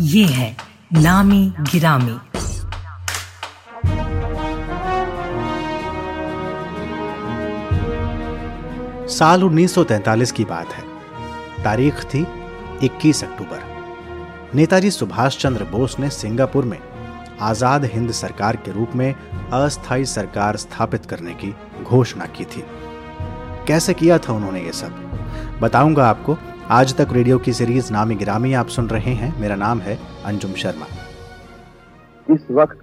ये है नामी गिरामी। साल 1943 की बात है। तारीख थी 21 अक्टूबर। नेताजी सुभाष चंद्र बोस ने सिंगापुर में आज़ाद हिंद सरकार के रूप में अस्थायी सरकार स्थापित करने की घोषणा की थी। कैसे किया था उन्होंने ये सब? बताऊँगा आपको आज तक रेडियो की सीरीज़ नामी गिरामी आप सुन रहे हैं। मेरा नाम है अंजुम शर्मा। इस वक्त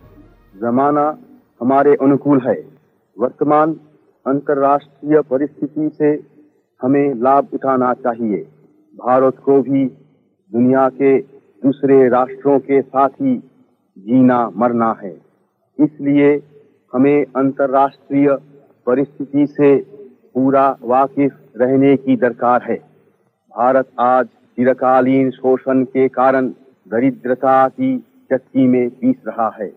जमाना हमारे अनुकूल है। वर्तमान अंतर्राष्ट्रीय परिस्थिति से हमें लाभ उठाना चाहिए। भारत को भी दुनिया के दूसरे राष्ट्रों के साथ ही जीना मरना है। इसलिए हमें अंतर्राष्ट्रीय परिस्थिति से पूरा वाकिफ रहने की दरकार है। भारत आज चिरकालीन शोषण के कारण दरिद्रता की चक्की में पीस रहा है।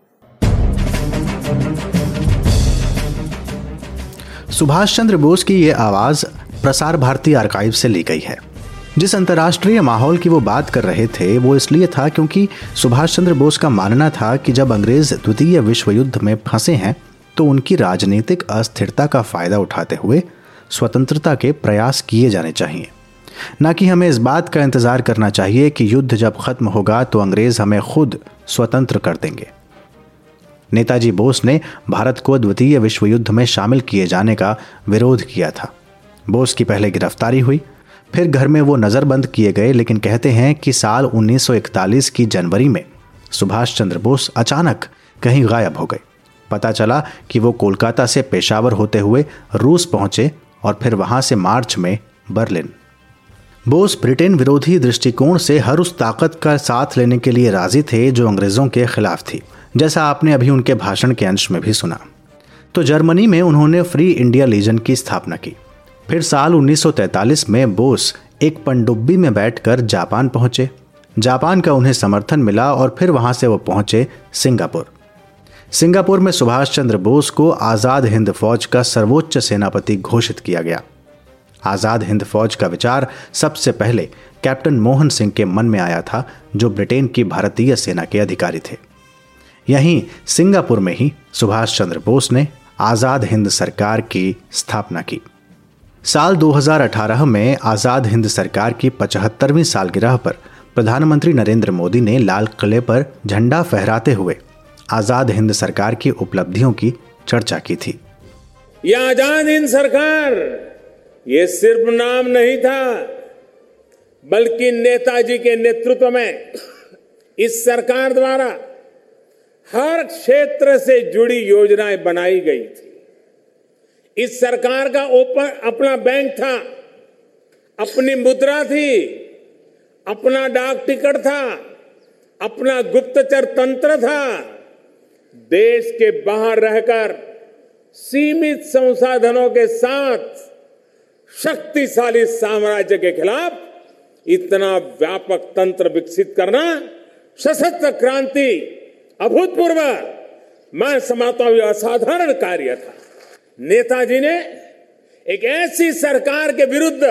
सुभाष चंद्र बोस की ये आवाज़ प्रसार भारती आर्काइव से ली गई है। जिस अंतर्राष्ट्रीय माहौल की वो बात कर रहे थे, वो इसलिए था क्योंकि सुभाष चंद्र बोस का मानना था कि जब अंग्रेज़ द्वितीय विश्व युद्ध में फंसे हैं तो उनकी राजनीतिक अस्थिरता का फ़ायदा उठाते हुए स्वतंत्रता के प्रयास किए जाने चाहिए। न कि हमें इस बात का इंतज़ार करना चाहिए कि युद्ध जब खत्म होगा तो अंग्रेज़ हमें खुद स्वतंत्र कर देंगे। नेताजी बोस ने भारत को द्वितीय विश्व युद्ध में शामिल किए जाने का विरोध किया था। बोस की पहले गिरफ्तारी हुई, फिर घर में वो नज़रबंद किए गए, लेकिन कहते हैं कि साल 1941 की जनवरी में सुभाष चंद्र बोस अचानक कहीं गायब हो गए। पता चला कि वो कोलकाता से पेशावर होते हुए रूस पहुँचे और फिर वहाँ से मार्च में बर्लिन। बोस ब्रिटेन विरोधी दृष्टिकोण से हर उस ताकत का साथ लेने के लिए राज़ी थे जो अंग्रेज़ों के खिलाफ थी, जैसा आपने अभी उनके भाषण के अंश में भी सुना। तो जर्मनी में उन्होंने फ्री इंडिया लीजन की स्थापना की। फिर साल 1943 में बोस एक पनडुब्बी में बैठकर जापान पहुँचे। जापान का उन्हें समर्थन मिला और फिर वहाँ से वो पहुँचे सिंगापुर। सिंगापुर में सुभाष चंद्र बोस को आज़ाद हिंद फौज का सर्वोच्च सेनापति घोषित किया गया। आज़ाद हिंद फौज का विचार सबसे पहले कैप्टन मोहन सिंह के मन में आया था, जो ब्रिटेन की भारतीय सेना के अधिकारी थे। यहीं सिंगापुर में ही सुभाष चंद्र बोस ने आज़ाद हिंद सरकार की स्थापना की। साल 2018 में आज़ाद हिंद सरकार की पचहत्तरवीं सालगिरह पर प्रधानमंत्री नरेंद्र मोदी ने लाल किले पर झंडा फहराते हुए आज़ाद हिंद सरकार की उपलब्धियों की चर्चा की थी। यह आज़ाद हिंद सरकार ये सिर्फ़ नाम नहीं था, बल्कि नेताजी के नेतृत्व में इस सरकार द्वारा हर क्षेत्र से जुड़ी योजनाएँ बनाई गई थी। इस सरकार का ओपन अपना बैंक था, अपनी मुद्रा थी, अपना डाक टिकट था, अपना गुप्तचर तंत्र था। देश के बाहर रहकर सीमित संसाधनों के साथ शक्तिशाली साम्राज्य के खिलाफ इतना व्यापक तंत्र विकसित करना सशस्त्र क्रांति अभूतपूर्व। मैं समाता हूँ असाधारण कार्य था। नेताजी ने एक ऐसी सरकार के विरुद्ध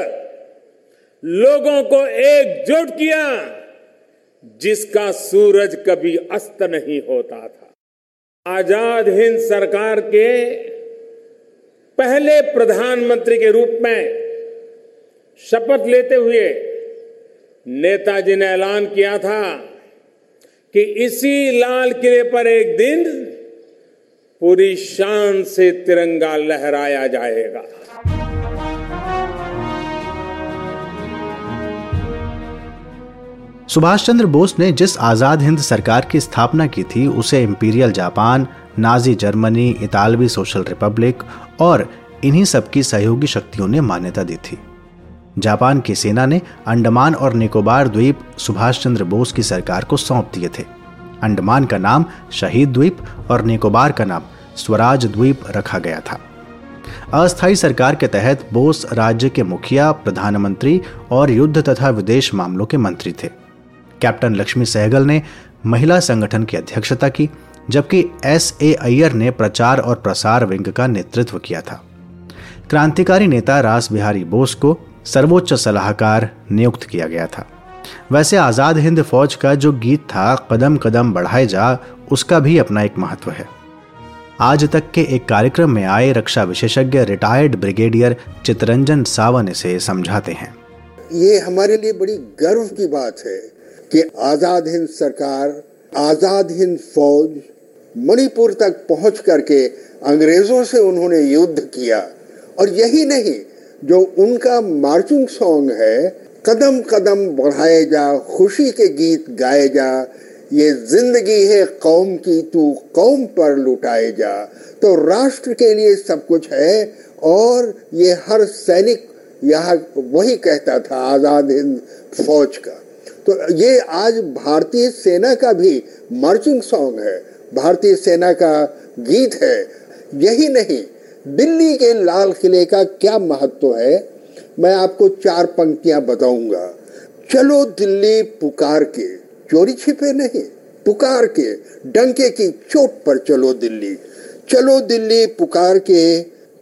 लोगों को एकजुट किया जिसका सूरज कभी अस्त नहीं होता था। आज़ाद हिंद सरकार के पहले प्रधानमंत्री के रूप में शपथ लेते हुए नेताजी ने ऐलान किया था कि इसी लाल किले पर एक दिन पूरी शान से तिरंगा लहराया जाएगा। सुभाष चंद्र बोस ने जिस आज़ाद हिंद सरकार की स्थापना की थी, उसे इंपीरियल जापान नाजी जर्मनी इतालवी सोशल रिपब्लिक और इन्हीं सब की सहयोगी शक्तियों ने मान्यता दी थी। जापान की सेना ने अंडमान और निकोबार द्वीप सुभाष चंद्र बोस की सरकार को सौंप दिए थे। अंडमान का नाम शहीद द्वीप और निकोबार का नाम स्वराज द्वीप रखा गया था। अस्थायी सरकार के तहत बोस राज्य के मुखिया, प्रधानमंत्री और युद्ध तथा विदेश मामलों के मंत्री थे। कैप्टन लक्ष्मी सहगल ने महिला संगठन की अध्यक्षता की, जबकि एस ए अय्यर ने प्रचार और प्रसार विंग का नेतृत्व किया था। क्रांतिकारी नेता रास बिहारी बोस को सर्वोच्च सलाहकार नियुक्त किया गया था। वैसे आज़ाद हिंद फौज का जो गीत था, कदम कदम बढ़ाए जा, उसका भी अपना एक महत्व है। आज तक के एक कार्यक्रम में आए रक्षा विशेषज्ञ रिटायर्ड ब्रिगेडियर चितरंजन सावन इसे समझाते हैं। ये हमारे लिए बड़ी गर्व की बात है कि आज़ाद हिंद सरकार, आज़ाद हिंद फौज मणिपुर तक पहुँच करके अंग्रेज़ों से उन्होंने युद्ध किया। और यही नहीं, जो उनका मार्चिंग सॉन्ग है, कदम कदम बढ़ाए जा, खुशी के गीत गाए जा, ये ज़िंदगी है कौम की, तू कौम पर लुटाए जा। तो राष्ट्र के लिए सब कुछ है, और ये हर सैनिक यहाँ वही कहता था, आज़ाद हिंद फौज का। तो ये आज भारतीय सेना का भी मार्चिंग सॉन्ग है। भारतीय सेना का गीत है। यही नहीं, दिल्ली के लाल किले का क्या महत्व है, मैं आपको चार पंक्तियाँ बताऊँगा। चलो दिल्ली पुकार के, चोरी छिपे नहीं, पुकार के, डंके की चोट पर चलो दिल्ली। चलो दिल्ली पुकार के,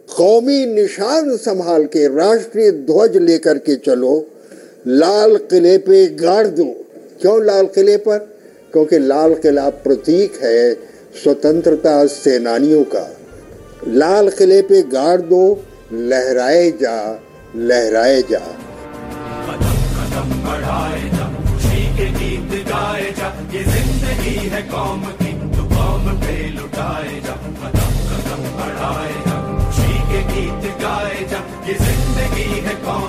कौमी निशान संभाल के, राष्ट्रीय ध्वज लेकर के चलो। लाल किले पे गाड़ दो। क्यों लाल किले पर? क्योंकि लाल किला प्रतीक है स्वतंत्रता सेनानियों का। लाल किले पे गाड़ दो, लहराए जा लहराए जा। कदम कदम बढ़ाए जा गीत गाए जा ये ज़िंदगी है कौम की तो कौम पे लुटाए जा कदम कदम बढ़ाए जा गीत गाए जा, ये ज़िंदगी है कौम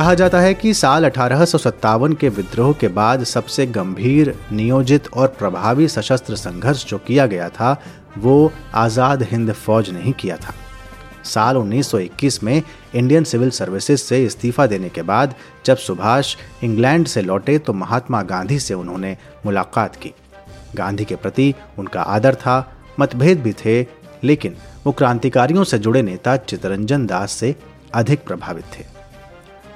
कहा जाता है कि साल अठारह सौ सत्तावन के विद्रोह के बाद सबसे गंभीर, नियोजित और प्रभावी सशस्त्र संघर्ष जो किया गया था, वो आज़ाद हिंद फौज ने ही किया था। साल 1921 में इंडियन सिविल सर्विसेज़ से इस्तीफा देने के बाद जब सुभाष इंग्लैंड से लौटे तो महात्मा गांधी से उन्होंने मुलाकात की। गांधी के प्रति उनका आदर था, मतभेद भी थे, लेकिन वो क्रांतिकारियों से जुड़े नेता चितरंजन दास से अधिक प्रभावित थे।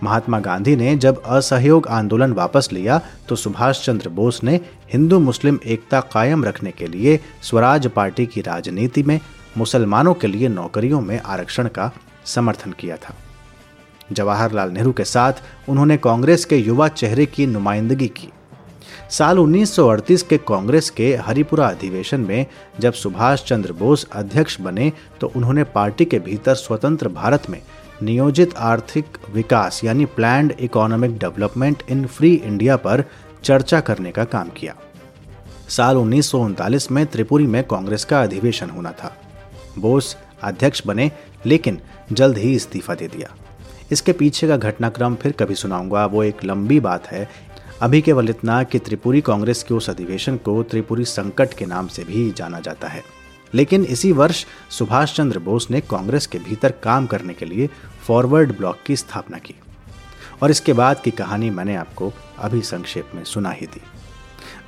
महात्मा गांधी ने जब असहयोग आंदोलन वापस लिया तो सुभाष चंद्र बोस ने हिंदू मुस्लिम एकता कायम रखने के लिए स्वराज पार्टी की राजनीति में मुसलमानों के लिए नौकरियों में आरक्षण का समर्थन किया था। जवाहरलाल नेहरू के साथ उन्होंने कांग्रेस के युवा चेहरे की नुमाइंदगी की। साल 1938 के कांग्रेस के हरिपुरा अधिवेशन में जब सुभाष चंद्र बोस अध्यक्ष बने तो उन्होंने पार्टी के भीतर स्वतंत्र भारत में नियोजित आर्थिक विकास यानी planned economic development in free India पर चर्चा करने का काम किया। साल उन्नीस सौ उनतालीस में त्रिपुरी में कांग्रेस का अधिवेशन होना था। बोस अध्यक्ष बने, लेकिन जल्द ही इस्तीफा दे दिया। इसके पीछे का घटनाक्रम फिर कभी सुनाऊँगा, वो एक लंबी बात है। अभी केवल इतना कि त्रिपुरी कांग्रेस के उस अधिवेशन को त्रिपुरी संकट के नाम से भी जाना जाता है। लेकिन इसी वर्ष सुभाष चंद्र बोस ने कांग्रेस के भीतर काम करने के लिए फॉरवर्ड ब्लॉक की स्थापना की। और इसके बाद की कहानी मैंने आपको अभी संक्षेप में सुना ही दी।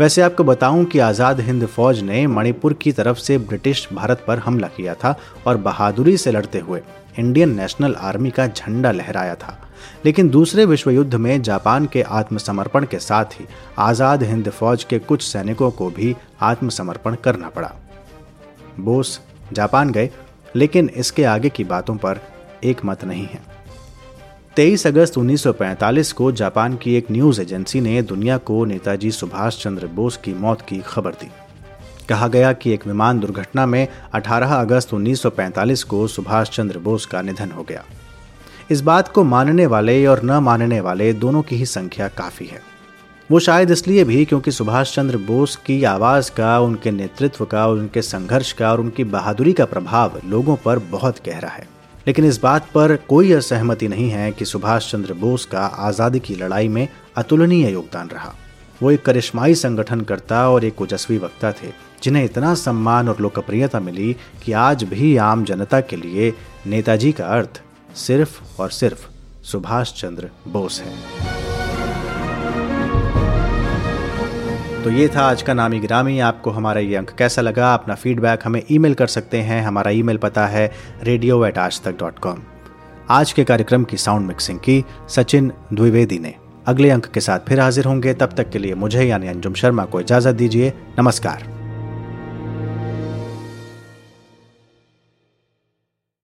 वैसे आपको बताऊँ कि आज़ाद हिंद फौज ने मणिपुर की तरफ़ से ब्रिटिश भारत पर हमला किया था और बहादुरी से लड़ते हुए इंडियन नेशनल आर्मी का झंडा लहराया था। लेकिन दूसरे विश्व युद्ध में जापान के आत्मसमर्पण के साथ ही आज़ाद हिंद फौज के कुछ सैनिकों को भी आत्मसमर्पण करना पड़ा। बोस जापान गए, लेकिन इसके आगे की बातों पर एक मत नहीं है। 23 अगस्त 1945 को जापान की एक न्यूज़ एजेंसी ने दुनिया को नेताजी सुभाष चंद्र बोस की मौत की खबर दी। कहा गया कि एक विमान दुर्घटना में 18 अगस्त 1945 को सुभाष चंद्र बोस का निधन हो गया। इस बात को मानने वाले और न मानने वाले दोनों की ही संख्या काफ़ी है। वो शायद इसलिए भी क्योंकि सुभाष चंद्र बोस की आवाज़ का, उनके नेतृत्व का, उनके संघर्ष का और उनकी बहादुरी का प्रभाव लोगों पर बहुत गहरा है। लेकिन इस बात पर कोई असहमति नहीं है कि सुभाष चंद्र बोस का आज़ादी की लड़ाई में अतुलनीय योगदान रहा। वो एक करिश्माई संगठनकर्ता और एक ओजस्वी वक्ता थे, जिन्हें इतना सम्मान और लोकप्रियता मिली कि आज भी आम जनता के लिए नेताजी का अर्थ सिर्फ़ और सिर्फ़ सुभाष चंद्र बोस है। तो ये था आज का नामी ग्रामी आपको हमारा ये अंक कैसा लगा? अपना फीडबैक हमें ईमेल कर सकते हैं। हमारा ईमेल पता है रेडियो एट आज तक डॉट कॉम आज के कार्यक्रम की साउंड मिक्सिंग की सचिन द्विवेदी ने। अगले अंक के साथ फिर हाजिर होंगे। तब तक के लिए मुझे यानी अंजुम शर्मा को इजाज़त दीजिए। नमस्कार।